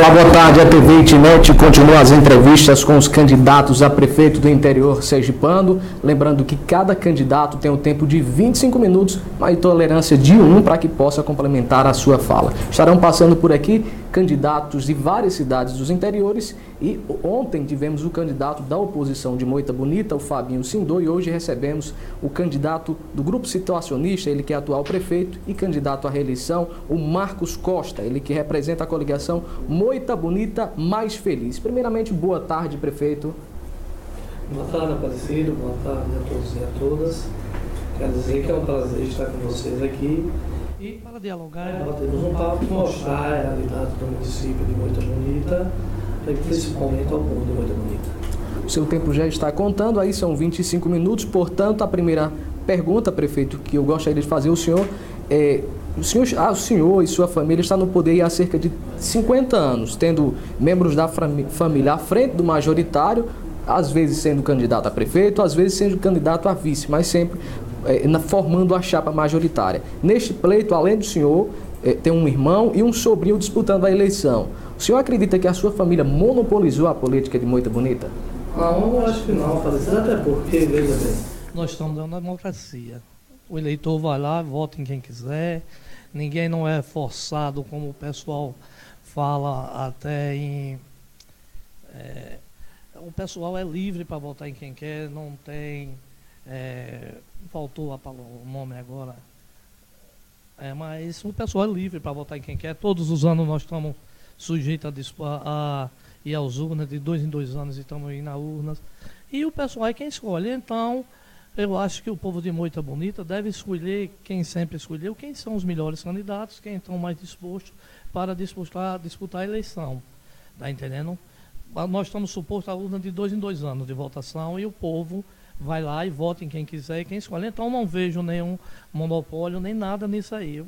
Olá, boa tarde. A TV Itnet continua as entrevistas com os candidatos a prefeito do interior sergipano. Lembrando que cada candidato tem um tempo de 25 minutos, uma tolerância de um para que possa complementar a sua fala. Estarão passando por aqui candidatos de várias cidades dos interiores e ontem tivemos o candidato da oposição de Moita Bonita, o Fabinho Sindô, e hoje recebemos o candidato do grupo situacionista, ele que é atual prefeito, e candidato à reeleição, o Marcos Costa, ele que representa a coligação Moita Bonita Mais Feliz. Primeiramente, boa tarde, prefeito. Boa tarde, Aparecido, boa tarde a todos e a todas. Quero dizer que é um prazer estar com vocês aqui e para dialogar, batermos um papo, mostrar a realidade do município de Moita Bonita e principalmente ao povo de Moita Bonita. O seu tempo já está contando, aí são 25 minutos, portanto, a primeira pergunta, prefeito, que eu gostaria de fazer ao senhor é. O senhor, ah, o senhor e sua família está no poder há cerca de 50 anos, tendo membros da família à frente do majoritário, às vezes sendo candidato a prefeito, às vezes sendo candidato a vice, mas sempre é, na, formando a chapa majoritária. Neste pleito, além do senhor, é, tem um irmão e um sobrinho disputando a eleição. O senhor acredita que a sua família monopolizou a política de Moita Bonita? Não, eu acho que não, Felicidade, até porque, veja bem, nós estamos dando democracia. O eleitor vai lá, vota em quem quiser, ninguém não é forçado, como o pessoal fala até em. É, o pessoal é livre para votar em quem quer, não tem. É, faltou o nome agora. É, mas o pessoal é livre para votar em quem quer. Todos os anos nós estamos sujeitos a, a, ir às urnas, de dois em dois anos estamos indo nas urnas. E o pessoal é quem escolhe. Então, eu acho que o povo de Moita Bonita deve escolher quem sempre escolheu, quem são os melhores candidatos, quem estão mais dispostos para disputar, disputar a eleição. Está entendendo? Nós estamos supostos a urna de dois em dois anos de votação e o povo vai lá e vota em quem quiser e quem escolhe. Então não vejo nenhum monopólio nem nada nisso aí. Eu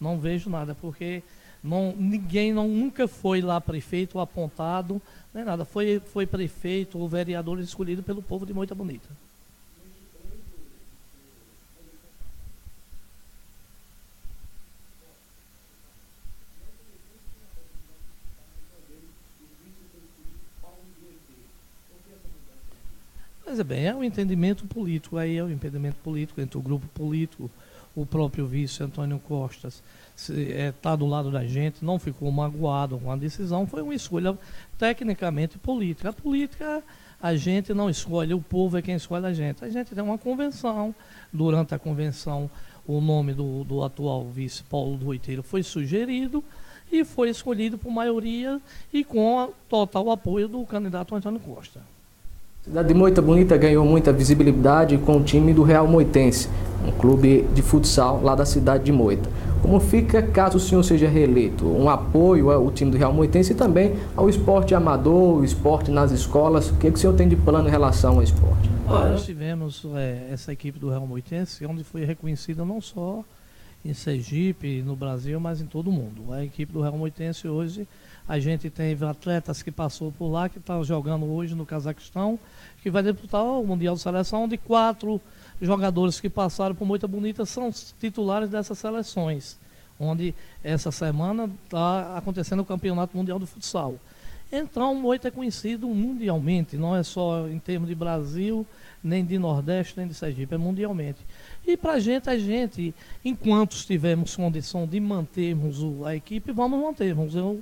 não vejo nada, porque não, ninguém não, nunca foi lá prefeito apontado, nem nada. Foi, foi prefeito ou vereador escolhido pelo povo de Moita Bonita. Bem, é um entendimento político, aí é um entendimento político entre o grupo político, o próprio vice Antônio Costas está é, tá do lado da gente, não ficou magoado com a decisão, foi uma escolha tecnicamente política. A política a gente não escolhe, o povo é quem escolhe a gente. A gente tem uma convenção, durante a convenção o nome do, do atual vice Paulo do Oiteiro foi sugerido e foi escolhido por maioria e com total apoio do candidato Antônio Costa. Cidade de Moita Bonita ganhou muita visibilidade com o time do Real Moitense, um clube de futsal lá da cidade de Moita. Como fica caso o senhor seja reeleito? Um apoio ao time do Real Moitense e também ao esporte amador, o esporte nas escolas. O que, é que o senhor tem de plano em relação ao esporte? Olha, nós tivemos é, essa equipe do Real Moitense, onde foi reconhecida não só em Sergipe, no Brasil, mas em todo o mundo. A equipe do Real Moitense hoje a gente teve atletas que passou por lá, que estão jogando hoje no Cazaquistão, que vai disputar o Mundial de Seleção, onde quatro jogadores que passaram por Moita Bonita são titulares dessas seleções, onde essa semana está acontecendo o Campeonato Mundial de Futsal. Então, Moita é conhecido mundialmente, não é só em termos de Brasil, nem de Nordeste, nem de Sergipe, é mundialmente. E para a gente, a gente, enquanto tivermos condição de mantermos a equipe, vamos mantermos. Eu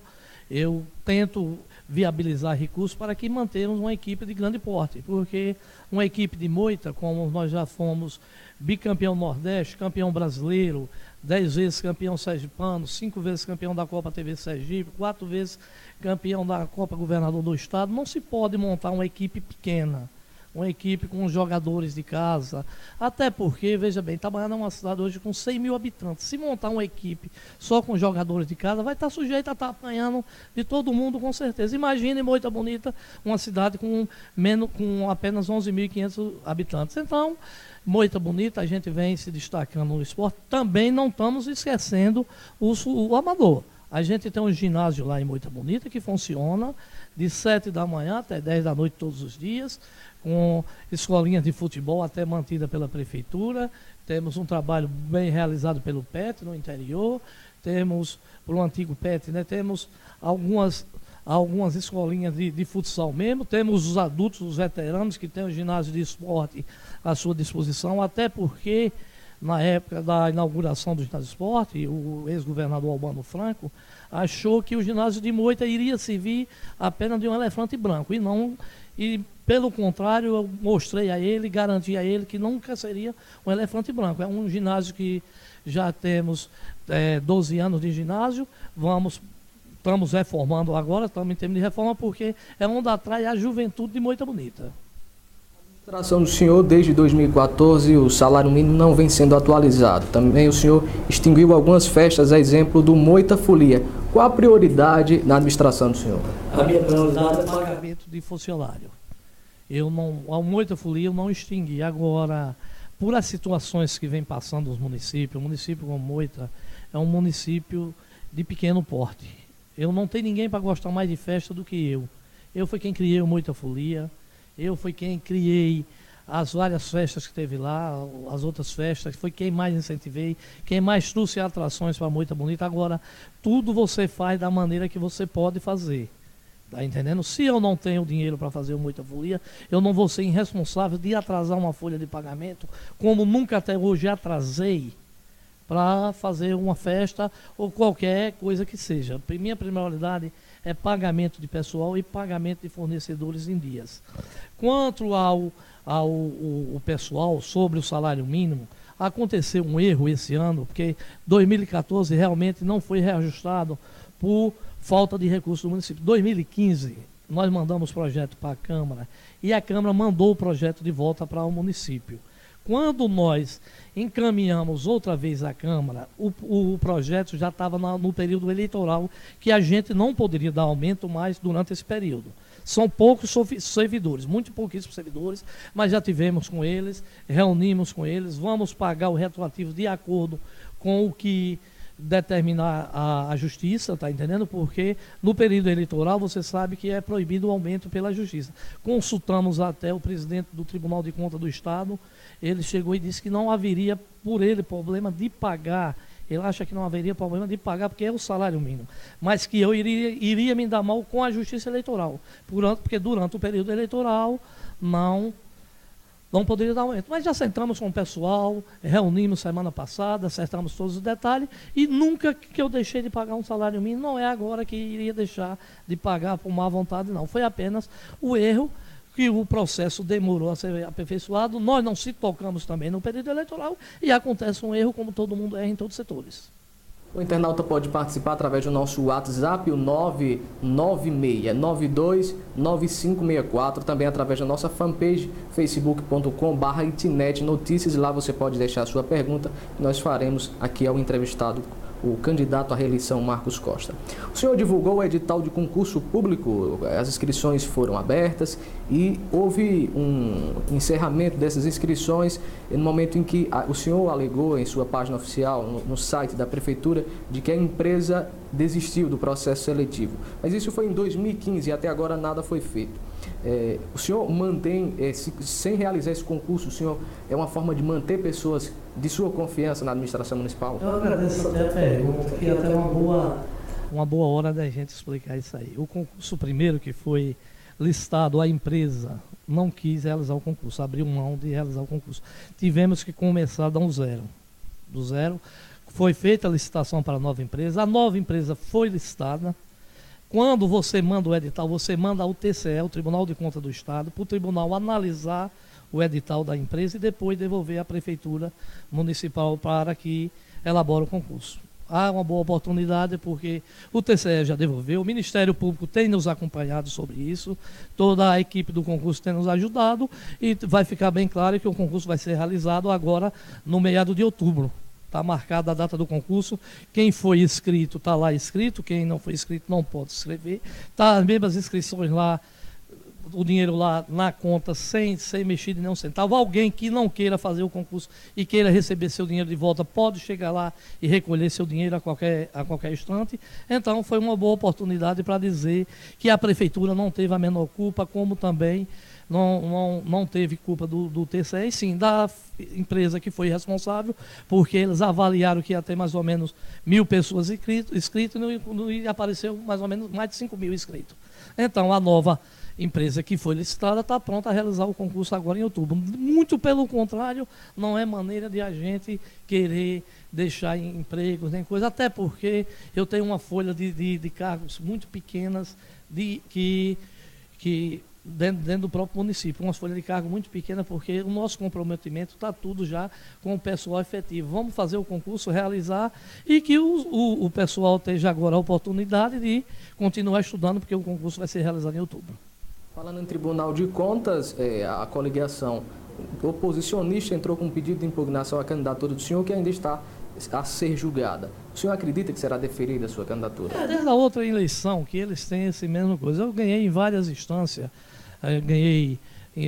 eu tento viabilizar recursos para que mantermos uma equipe de grande porte, porque uma equipe de moita, como nós já fomos bicampeão Nordeste, campeão brasileiro, dez vezes campeão sergipano, cinco vezes campeão da Copa TV Sergipe, quatro vezes campeão da Copa Governador do Estado, não se pode montar uma equipe pequena uma equipe com jogadores de casa. Até porque, veja bem, Itabaiana é uma cidade hoje com 100 mil habitantes. Se montar uma equipe só com jogadores de casa, vai estar sujeito a estar apanhando de todo mundo, com certeza. Imagine Moita Bonita, uma cidade com, menos, com apenas 11.500 habitantes. Então, Moita Bonita, a gente vem se destacando no esporte. Também não estamos esquecendo o, o amador. A gente tem um ginásio lá em Moita Bonita que funciona de 7 da manhã até 10 da noite todos os dias, com escolinhas de futebol até mantida pela prefeitura. Temos um trabalho bem realizado pelo PET no interior. Temos, pelo antigo PET, né, temos algumas, algumas escolinhas de, de futsal mesmo. Temos os adultos, os veteranos que têm o ginásio de esporte à sua disposição, até porque na época da inauguração do ginásio de esporte, o ex-governador Albano Franco achou que o ginásio de Moita iria servir apenas de um elefante branco e não e pelo contrário eu mostrei a ele, garanti a ele que nunca seria um elefante branco. É um ginásio que já temos é, 12 anos de ginásio, vamos estamos reformando agora, estamos em termos de reforma porque é onde atrai a juventude de Moita Bonita administração do senhor, desde 2014, o salário mínimo não vem sendo atualizado. Também o senhor extinguiu algumas festas, a exemplo do Moita Folia. Qual a prioridade na administração do senhor? A minha prioridade é pagamento de funcionário. Eu não, a Moita Folia eu não extingui. Agora, por as situações que vem passando os municípios, o município como Moita é um município de pequeno porte. Eu não tenho ninguém para gostar mais de festa do que eu. Eu fui quem criei o Moita Folia eu fui quem criei as várias festas que teve lá, as outras festas, foi quem mais incentivei, quem mais trouxe atrações para Moita Bonita. Agora, tudo você faz da maneira que você pode fazer. Tá entendendo? Se eu não tenho dinheiro para fazer o Moita Folia, eu não vou ser irresponsável de atrasar uma folha de pagamento, como nunca até hoje atrasei para fazer uma festa ou qualquer coisa que seja. Minha prioridade é pagamento de pessoal e pagamento de fornecedores em dias. Quanto ao, ao o, o pessoal sobre o salário mínimo, aconteceu um erro esse ano, porque 2014 realmente não foi reajustado por falta de recursos do município. 2015, nós mandamos projeto para a Câmara e a Câmara mandou o projeto de volta para o município. Quando nós encaminhamos outra vez à Câmara, o, o projeto já estava no período eleitoral, que a gente não poderia dar aumento mais durante esse período. São poucos servidores, muito pouquíssimos servidores, mas já tivemos com eles, reunimos com eles, vamos pagar o retroativo de acordo com o que determinar a, a justiça, tá entendendo? Porque no período eleitoral você sabe que é proibido o aumento pela justiça. Consultamos até o presidente do Tribunal de Contas do Estado, ele chegou e disse que não haveria por ele problema de pagar ele acha que não haveria problema de pagar, porque é o salário mínimo. Mas que eu iria, iria me dar mal com a justiça eleitoral. Porque durante o período eleitoral não, não poderia dar aumento. Mas já sentamos com o pessoal, reunimos semana passada, acertamos todos os detalhes, e nunca que eu deixei de pagar um salário mínimo, não é agora que iria deixar de pagar por má vontade, não. Foi apenas o erro que o processo demorou a ser aperfeiçoado, nós não se tocamos também no período eleitoral e acontece um erro como todo mundo erra em todos os setores. O internauta pode participar através do nosso WhatsApp, o 996929564, também através da nossa fanpage notícias. Lá você pode deixar a sua pergunta e nós faremos aqui ao entrevistado o candidato à reeleição Marcos Costa. O senhor divulgou o edital de concurso público, as inscrições foram abertas e houve um encerramento dessas inscrições no momento em que o senhor alegou em sua página oficial, no, site da prefeitura, de que a empresa desistiu do processo seletivo. Mas isso foi em 2015 e até agora nada foi feito. É, o senhor mantém, é, se, sem realizar esse concurso, o senhor é uma forma de manter pessoas de sua confiança na administração municipal? Eu agradeço até a pergunta, que é até uma boa, uma boa hora da gente explicar isso aí. O concurso primeiro que foi listado, a empresa não quis realizar o concurso, abriu mão de realizar o concurso. Tivemos que começar dar um zero. Do zero. Foi feita a licitação para a nova empresa, a nova empresa foi listada, quando você manda o edital, você manda ao TCE, o Tribunal de Contas do Estado, para o tribunal analisar o edital da empresa e depois devolver à Prefeitura Municipal para que elabore o concurso. Há uma boa oportunidade porque o TCE já devolveu, o Ministério Público tem nos acompanhado sobre isso, toda a equipe do concurso tem nos ajudado e vai ficar bem claro que o concurso vai ser realizado agora no meado de outubro. Está marcada a data do concurso. Quem foi inscrito está lá inscrito. Quem não foi inscrito não pode escrever. Está as mesmas inscrições lá o dinheiro lá na conta sem ser mexido em nenhum centavo. Alguém que não queira fazer o concurso e queira receber seu dinheiro de volta pode chegar lá e recolher seu dinheiro a qualquer, a qualquer instante. Então foi uma boa oportunidade para dizer que a prefeitura não teve a menor culpa, como também não, não, não teve culpa do, do TCE, sim da empresa que foi responsável, porque eles avaliaram que ia ter mais ou menos mil pessoas inscritas e, e apareceu mais ou menos mais de 5 mil inscritos. Então, a nova empresa que foi licitada está pronta a realizar o concurso agora em outubro. Muito pelo contrário, não é maneira de a gente querer deixar empregos nem coisa, até porque eu tenho uma folha de, de, de cargos muito pequenas de, que, que dentro, dentro, do próprio município, uma folha de cargo muito pequena, porque o nosso comprometimento está tudo já com o pessoal efetivo. Vamos fazer o concurso, realizar e que o, o, o pessoal esteja agora a oportunidade de continuar estudando, porque o concurso vai ser realizado em outubro. Falando em Tribunal de Contas, é, a coligação oposicionista entrou com um pedido de impugnação à candidatura do senhor, que ainda está a ser julgada. O senhor acredita que será deferida a sua candidatura? É, desde a outra eleição que eles têm esse mesmo coisa. Eu ganhei em várias instâncias. Eu ganhei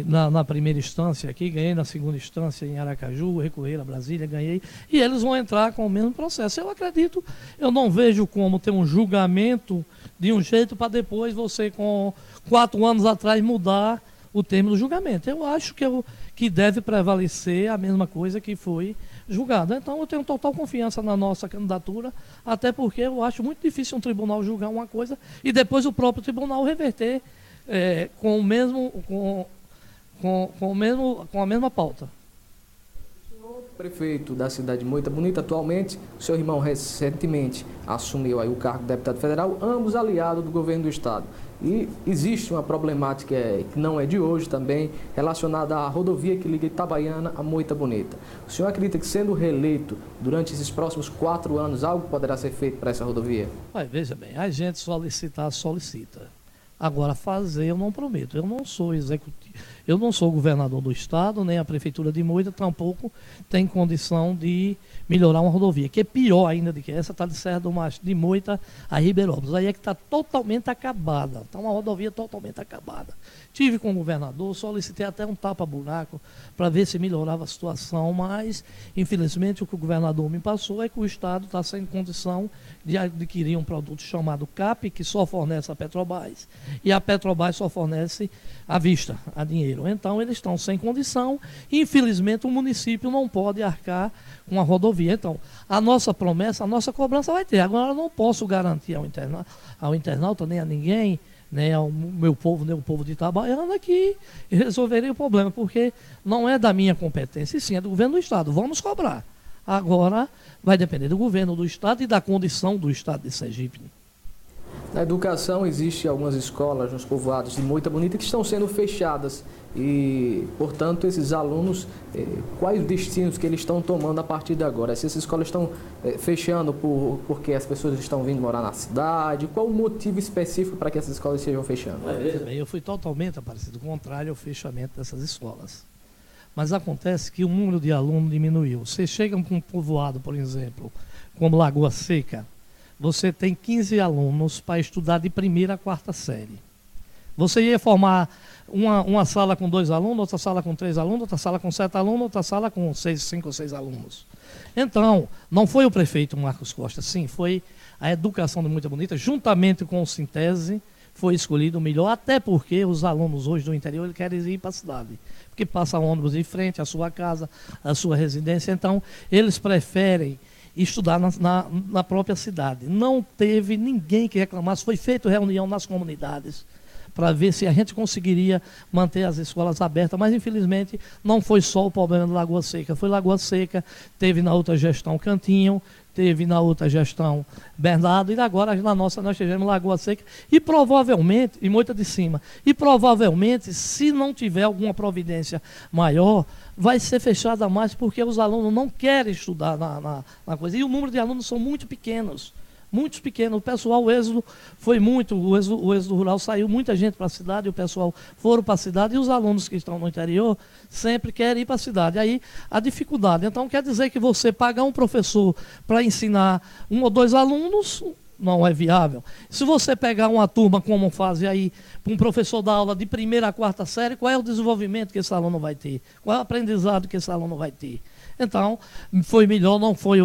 na, na, primeira instância aqui, ganhei na segunda instância em Aracaju, recorri a Brasília, ganhei. E eles vão entrar com o mesmo processo. Eu acredito, eu não vejo como ter um julgamento de um jeito para depois você, com quatro anos atrás, mudar o termo do julgamento. Eu acho que, eu, que deve prevalecer a mesma coisa que foi julgada. Então eu tenho total confiança na nossa candidatura, até porque eu acho muito difícil um tribunal julgar uma coisa e depois o próprio tribunal reverter é, com o mesmo. Com, com, com, o mesmo, com a mesma pauta prefeito da cidade de Moita Bonita, atualmente, o seu irmão recentemente assumiu aí o cargo de deputado federal, ambos aliados do governo do estado. E existe uma problemática que não é de hoje também, relacionada à rodovia que liga Itabaiana a Moita Bonita. O senhor acredita que, sendo reeleito durante esses próximos quatro anos, algo poderá ser feito para essa rodovia? Veja bem, a gente solicitar, solicita. Agora, fazer eu não prometo. Eu não sou executivo, eu não sou governador do estado, nem a prefeitura de Moita tampouco tem condição de melhorar uma rodovia, que é pior ainda do que essa, está de Serra do Macho, de Moita a Ribeirópolis. Aí é que está totalmente acabada. Está uma rodovia totalmente acabada. Tive com o governador, solicitei até um tapa-buraco para ver se melhorava a situação, mas, infelizmente, o que o governador me passou é que o Estado está sem condição de adquirir um produto chamado CAP, que só fornece a Petrobras, e a Petrobras só fornece à vista, a dinheiro. Então, eles estão sem condição e, infelizmente, o município não pode arcar com a rodovia. Então, a nossa promessa, a nossa cobrança vai ter. Agora, eu não posso garantir ao, interna ao internauta nem a ninguém né, ao meu povo, nem o povo de Itabaiana, que resolveria o problema, porque não é da minha competência, sim é do governo do Estado. Vamos cobrar. Agora vai depender do governo do Estado e da condição do Estado de Sergipe. Na educação, existe algumas escolas nos povoados de Moita Bonita que estão sendo fechadas e, portanto, esses alunos, eh, quais destinos que eles estão tomando a partir de agora? Se essas escolas estão eh, fechando por, porque as pessoas estão vindo morar na cidade, qual o motivo específico para que essas escolas estejam fechando? Bem, eu fui totalmente aparecido contrário ao fechamento dessas escolas. Mas acontece que o número de alunos diminuiu. Você chega com um povoado, por exemplo, como Lagoa Seca, você tem 15 alunos para estudar de primeira a quarta série. Você ia formar uma, uma sala com dois alunos, outra sala com três alunos, outra sala com sete alunos, outra sala com seis, cinco ou seis alunos. Então, não foi o prefeito Marcos Costa, sim, foi a educação de Muita Bonita, juntamente com o Sintese, foi escolhido o melhor, até porque os alunos hoje do interior querem ir para a cidade, porque passa ônibus em frente à sua casa, à sua residência, então eles preferem estudar na, na, na, própria cidade. Não teve ninguém que reclamasse, foi feita reunião nas comunidades para ver se a gente conseguiria manter as escolas abertas, mas infelizmente não foi só o problema da Lagoa Seca, foi Lagoa Seca, teve na outra gestão Cantinho, teve na outra gestão Bernardo, e agora na nossa nós tivemos Lagoa Seca, e provavelmente, e muita de cima, e provavelmente, se não tiver alguma providência maior, vai ser fechada mais porque os alunos não querem estudar na, na, na coisa. E o número de alunos são muito pequenos. Muito pequenos. O pessoal, o êxodo foi muito, o êxodo, o êxodo rural saiu muita gente para a cidade, o pessoal foram para a cidade, e os alunos que estão no interior sempre querem ir para a cidade. Aí a dificuldade. Então quer dizer que você pagar um professor para ensinar um ou dois alunos, não é viável. Se você pegar uma turma como faz aí, um professor dar aula de primeira a quarta série, qual é o desenvolvimento que esse aluno vai ter? Qual é o aprendizado que esse aluno vai ter? Então, foi melhor, não foi,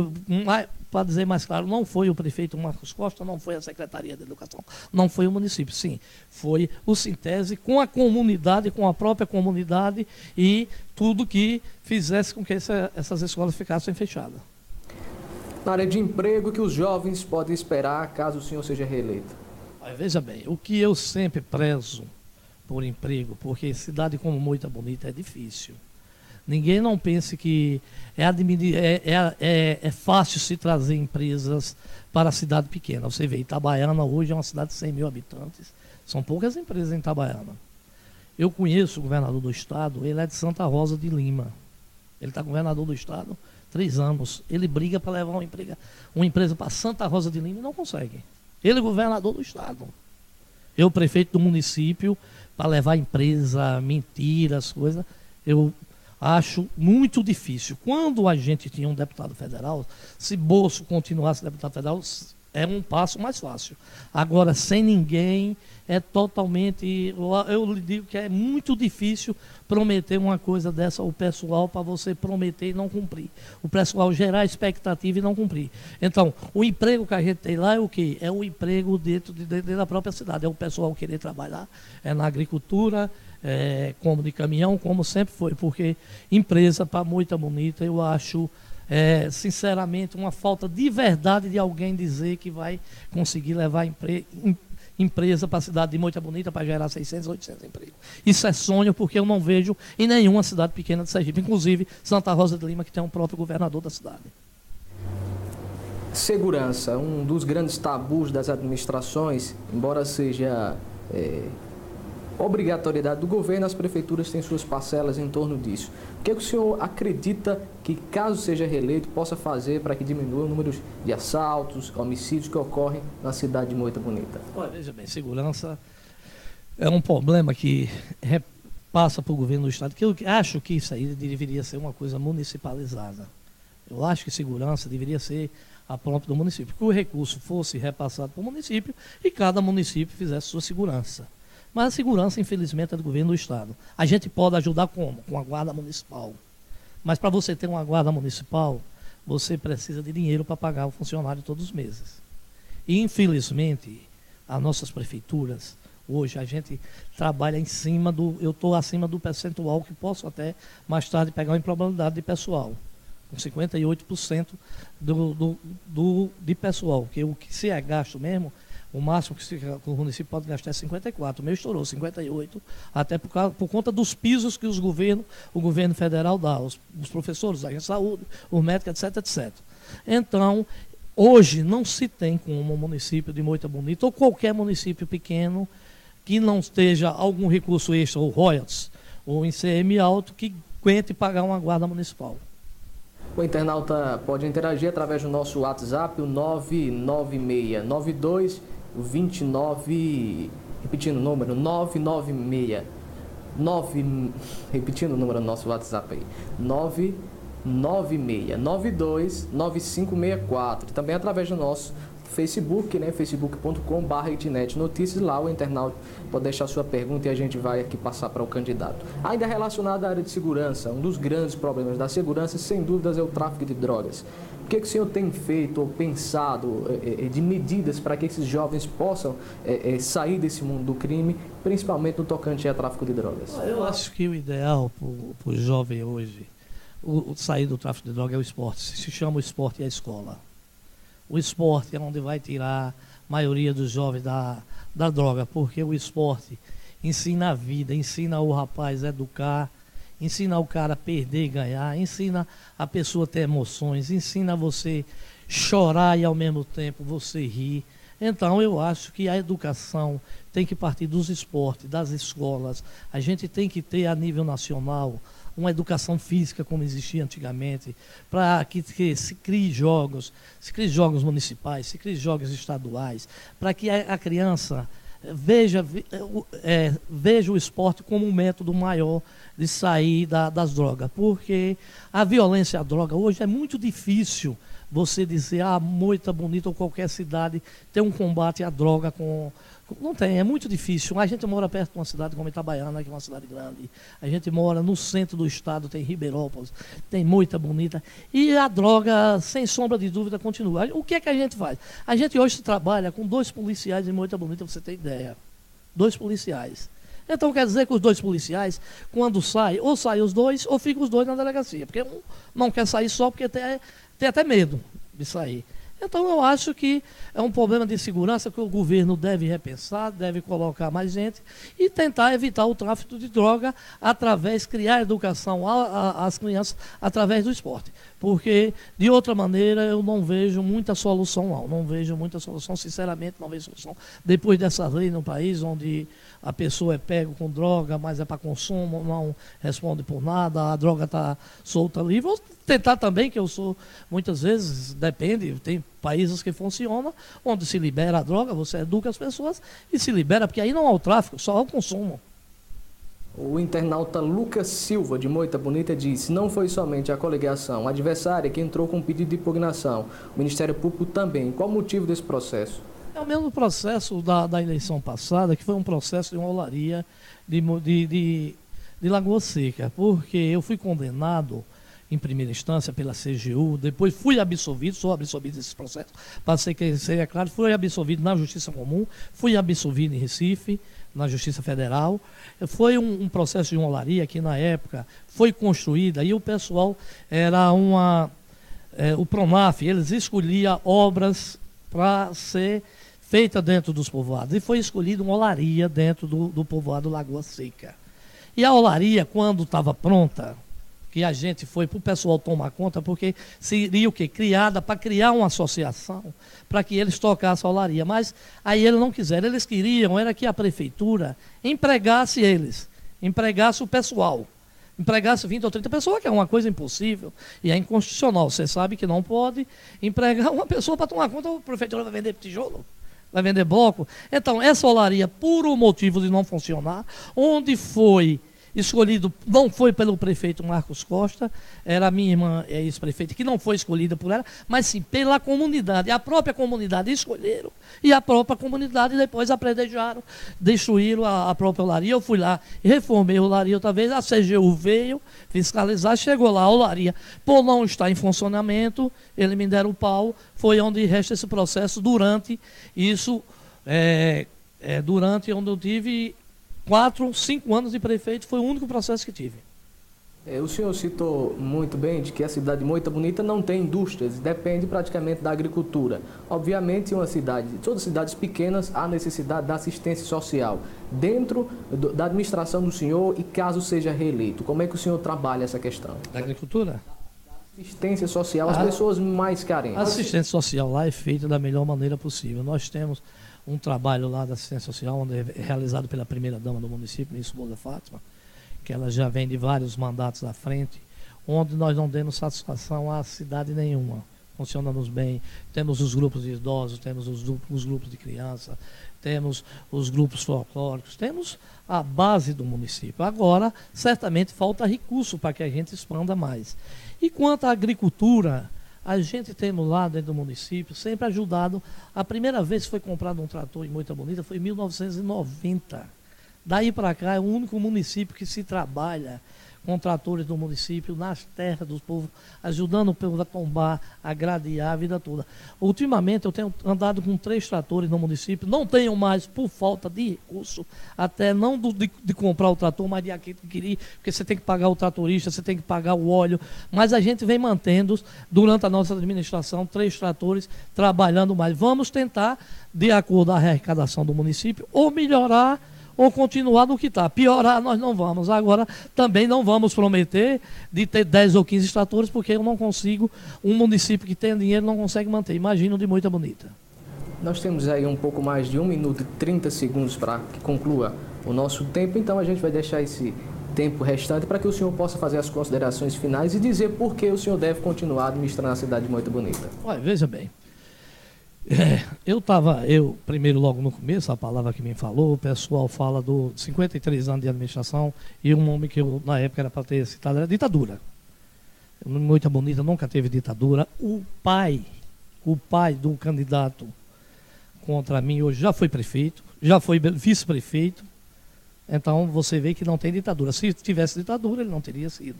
para dizer mais claro, não foi o prefeito Marcos Costa, não foi a Secretaria de Educação, não foi o município, sim, foi o Sintese com a comunidade, com a própria comunidade e tudo que fizesse com que essa, essas escolas ficassem fechadas. Na área de emprego, que os jovens podem esperar caso o senhor seja reeleito? Veja bem, o que eu sempre prezo por emprego, porque cidade como Moita Bonita é difícil. Ninguém não pense que é, é, é, é, é, fácil se trazer empresas para a cidade pequena. Você vê, Itabaiana hoje é uma cidade de 100 mil habitantes. São poucas empresas em Itabaiana. Eu conheço o governador do estado, ele é de Santa Rosa de Lima. Ele está governador do estado três anos. Ele briga para levar uma, emprega, uma empresa para Santa Rosa de Lima e não consegue. Ele é governador do estado. Eu, prefeito do município, para levar empresa, mentiras, coisas. Eu acho muito difícil. Quando a gente tinha um deputado federal, se Bolso continuasse deputado federal, é um passo mais fácil. Agora, sem ninguém, é totalmente. Eu lhe digo que é muito difícil prometer uma coisa dessa ao pessoal para você prometer e não cumprir. O pessoal gerar expectativa e não cumprir. Então, o emprego que a gente tem lá é o quê? É o emprego dentro, de, dentro da própria cidade. É o pessoal querer trabalhar, é na agricultura, é, como de caminhão, como sempre foi, porque empresa para muita bonita, eu acho, é, sinceramente, uma falta de verdade de alguém dizer que vai conseguir levar empre, em, empresa para a cidade de Moita Bonita para gerar 600, 800 empregos. Isso é sonho porque eu não vejo em nenhuma cidade pequena de Sergipe, inclusive Santa Rosa de Lima, que tem um próprio governador da cidade. Segurança, um dos grandes tabus das administrações, embora seja é, obrigatoriedade do governo, as prefeituras têm suas parcelas em torno disso. O que, é que o senhor acredita que, caso seja reeleito, possa fazer para que diminua o número de assaltos, homicídios que ocorrem na cidade de Moita Bonita? Olha, veja bem, segurança é um problema que passa para o governo do Estado, que eu acho que isso aí deveria ser uma coisa municipalizada. Eu acho que segurança deveria ser a própria do município, que o recurso fosse repassado para o município e cada município fizesse sua segurança. Mas a segurança, infelizmente, é do governo do Estado. A gente pode ajudar como? Com a guarda municipal. Mas para você ter uma guarda municipal, você precisa de dinheiro para pagar o funcionário todos os meses. E, infelizmente, as nossas prefeituras, hoje, a gente trabalha em cima do. Eu estou acima do percentual que posso até mais tarde pegar uma improbabilidade de pessoal. Com 58% do, do, do, de pessoal. Que o que se é gasto mesmo o máximo que, o município pode gastar é 54. O meu estourou 58, até por, causa, por conta dos pisos que os governos, o governo federal dá, os, os professores, a saúde, os médicos, etc, etc. Então, hoje não se tem como o município de Moita Bonita, ou qualquer município pequeno, que não esteja algum recurso extra, ou royalties, ou ICM alto, que aguente pagar uma guarda municipal. O internauta pode interagir através do nosso WhatsApp, o 99692 29, repetindo o número, 996, 9, repetindo o número do nosso WhatsApp aí, 996 92 9564. Também através do nosso Facebook, né? facebook.com.br Itnet Notícias. Lá o internauta pode deixar sua pergunta e a gente vai aqui passar para o candidato. Ainda relacionado à área de segurança, um dos grandes problemas da segurança, sem dúvidas, é o tráfico de drogas. O que, é que o senhor tem feito ou pensado é, de medidas para que esses jovens possam é, sair desse mundo do crime, principalmente no tocante ao tráfico de drogas? Eu acho que o ideal para o jovem hoje, o, o, sair do tráfico de drogas é o esporte. Se chama o esporte e a escola. O esporte é onde vai tirar a maioria dos jovens da, da droga, porque o esporte ensina a vida, ensina o rapaz a educar, ensina o cara a perder e ganhar, ensina a pessoa a ter emoções, ensina você chorar e ao mesmo tempo você rir. Então eu acho que a educação tem que partir dos esportes, das escolas. A gente tem que ter a nível nacional uma educação física como existia antigamente, para que, que, se crie jogos, se crie jogos municipais, se crie jogos estaduais, para que a, a criança veja, é, veja o esporte como um método maior de sair da, das drogas, porque a violência à droga hoje é muito difícil você dizer, ah, Moita Bonita ou qualquer cidade tem um combate à droga com. Não tem, é muito difícil. A gente mora perto de uma cidade como Itabaiana, que é uma cidade grande. A gente mora no centro do estado, tem Ribeirópolis, tem Moita Bonita. E a droga, sem sombra de dúvida, continua. O que é que a gente faz? A gente hoje trabalha com dois policiais em Moita Bonita, você tem ideia. Dois policiais. Então quer dizer que os dois policiais, quando saem, ou saem os dois, ou ficam os dois na delegacia. Porque um não quer sair só porque tem, tem até medo de sair. Então eu acho que é um problema de segurança que o governo deve repensar, deve colocar mais gente e tentar evitar o tráfico de droga através, criar educação às crianças através do esporte. Porque, de outra maneira, eu não vejo muita solução, não. Não vejo muita solução, sinceramente, não vejo solução. Depois dessa lei no país, onde a pessoa é pego com droga, mas é para consumo, não responde por nada, a droga está solta ali. Vou tentar também, que eu sou, muitas vezes, depende, tem países que funcionam, onde se libera a droga, você educa as pessoas e se libera, porque aí não há o tráfico, só há o consumo. O internauta Lucas Silva, de Moita Bonita, disse: não foi somente a coligação adversária que entrou com pedido de impugnação, o Ministério Público também. Qual o motivo desse processo? É o mesmo processo da, da eleição passada, que foi um processo de enrolaria de, de, de, de Lagoa Seca, porque eu fui condenado em primeira instância pela CGU, depois fui absolvido, sou absolvido desse processo, passei que seria claro, fui absolvido na Justiça Comum, fui absolvido em Recife, na Justiça Federal. Foi um, um processo de enrolaria que na época foi construída e o pessoal era uma. É, o PRONAF, eles escolhiam obras para ser feita dentro dos povoados. E foi escolhida uma olaria dentro do, do povoado Lagoa Seca. E a olaria, quando estava pronta, que a gente foi para o pessoal tomar conta, porque seria o quê? Criada para criar uma associação para que eles tocassem a olaria. Mas aí eles não quiseram, eles queriam era que a prefeitura empregasse eles, empregasse o pessoal. Empregasse 20 ou 30 pessoas, que é uma coisa impossível e é inconstitucional. Você sabe que não pode empregar uma pessoa para tomar conta, a prefeitura vai vender tijolo vai vender bloco. Então, essa olaria, por um motivo de não funcionar, onde foi escolhido, não foi pelo prefeito Marcos Costa, era minha irmã é ex-prefeita, que não foi escolhida por ela, mas sim pela comunidade. A própria comunidade escolheram e a própria comunidade depois apredejaram, destruíram a, a própria olaria. Eu fui lá reformei a olaria outra vez, a CGU veio fiscalizar, chegou lá a olaria, por não estar em funcionamento, eles me deram o pau, foi onde resta esse processo durante isso, é, é, durante onde eu tive quatro, cinco anos de prefeito, foi o único processo que tive. É, o senhor citou muito bem de que a cidade de Moita Bonita não tem indústrias, depende praticamente da agricultura. Obviamente, uma cidade, todas as cidades pequenas, há necessidade da assistência social. Dentro do, da administração do senhor e caso seja reeleito, como é que o senhor trabalha essa questão? Da agricultura? Assistência social às a, pessoas mais carentes. A assistência social lá é feita da melhor maneira possível. Nós temos um trabalho lá da assistência social, onde é realizado pela primeira dama do município, Miss Bola Fátima, que ela já vem de vários mandatos à frente, onde nós não demos satisfação a cidade nenhuma. Funcionamos bem, temos os grupos de idosos, temos os, os grupos de criança, temos os grupos folclóricos, temos a base do município. Agora, certamente falta recurso para que a gente expanda mais. E quanto à agricultura, a gente tem lá dentro do município sempre ajudado. A primeira vez que foi comprado um trator em Moita Bonita foi em 1990. Daí para cá é o único município que se trabalha com tratores do município, nas terras dos povos, ajudando o povo a tombar, a gradear a vida toda. Ultimamente eu tenho andado com três tratores no município, não tenho mais por falta de recurso, até não do, de, de, comprar o trator, mas de adquirir, porque você tem que pagar o tratorista, você tem que pagar o óleo, mas a gente vem mantendo, durante a nossa administração, três tratores trabalhando mais. Vamos tentar, de acordo com a arrecadação do município, ou melhorar ou continuar no que está. Piorar nós não vamos. Agora, também não vamos prometer de ter 10 ou 15 extratores, porque eu não consigo, um município que tem dinheiro não consegue manter. Imagina de Moita Bonita. Nós temos aí um pouco mais de 1 minuto e 30 segundos para que conclua o nosso tempo, então a gente vai deixar esse tempo restante para que o senhor possa fazer as considerações finais e dizer por que o senhor deve continuar administrando a cidade de Moita Bonita. Olha, veja bem. É, eu estava, eu, primeiro, logo no começo, a palavra que me falou, o pessoal fala do 53 anos de administração e um nome que eu, na época, era para ter citado era ditadura. Moita Bonita nunca teve ditadura. O pai, o pai do candidato contra mim hoje já foi prefeito, já foi vice-prefeito. Então você vê que não tem ditadura. Se tivesse ditadura, ele não teria sido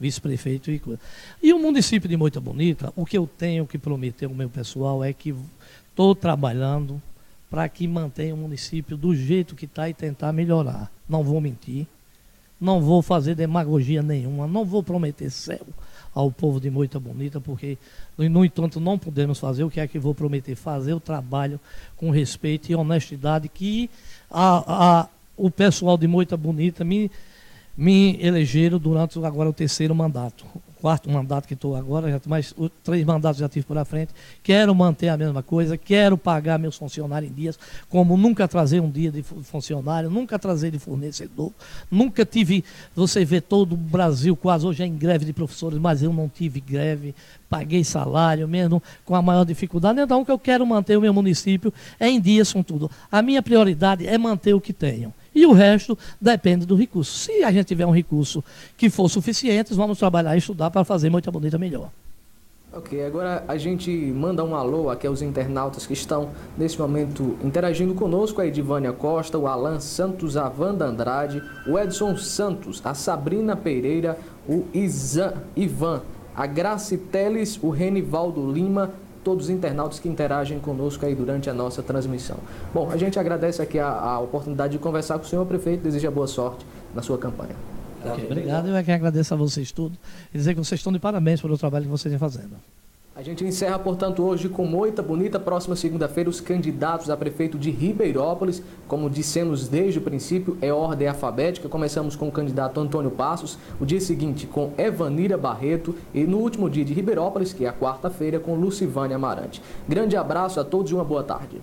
vice-prefeito e coisa. E o município de Moita Bonita, o que eu tenho que prometer ao meu pessoal é que estou trabalhando para que mantenha o município do jeito que está e tentar melhorar. Não vou mentir, não vou fazer demagogia nenhuma, não vou prometer céu ao povo de Moita Bonita, porque, no entanto, não podemos fazer. O que é que vou prometer, fazer o trabalho com respeito e honestidade que a, a, o pessoal de Moita Bonita me, me elegeram durante agora o terceiro mandato quarto mandato que estou agora, já mais três mandatos já tive à frente. Quero manter a mesma coisa, quero pagar meus funcionários em dias, como nunca trazer um dia de funcionário, nunca trazer de fornecedor, nunca tive, você vê todo o Brasil quase hoje é em greve de professores, mas eu não tive greve, paguei salário mesmo com a maior dificuldade. Então, o que eu quero manter o meu município é em dias com tudo. A minha prioridade é manter o que tenho. E o resto depende do recurso. Se a gente tiver um recurso que for suficiente, vamos trabalhar e estudar para fazer Moita Bonita melhor. Ok, agora a gente manda um alô aqui aos internautas que estão nesse momento interagindo conosco, a Edivânia Costa, o Alan Santos, a Wanda Andrade, o Edson Santos, a Sabrina Pereira, o Izan, Ivan, a Graci Teles, o Renivaldo Lima, todos os internautas que interagem conosco aí durante a nossa transmissão. Bom, a gente agradece aqui a, a oportunidade de conversar com o senhor prefeito, deseja boa sorte na sua campanha. Okay, obrigado, eu é que agradeço a vocês todos e dizer que vocês estão de parabéns pelo trabalho que vocês estão fazendo. A gente encerra, portanto, hoje com Moita Bonita. Próxima segunda-feira, os candidatos a prefeito de Ribeirópolis. Como dissemos desde o princípio, é ordem alfabética. Começamos com o candidato Antônio Passos, o dia seguinte com Evanira Barreto e no último dia de Ribeirópolis, que é a quarta-feira, com Lucivânia Amarante. Grande abraço a todos e uma boa tarde.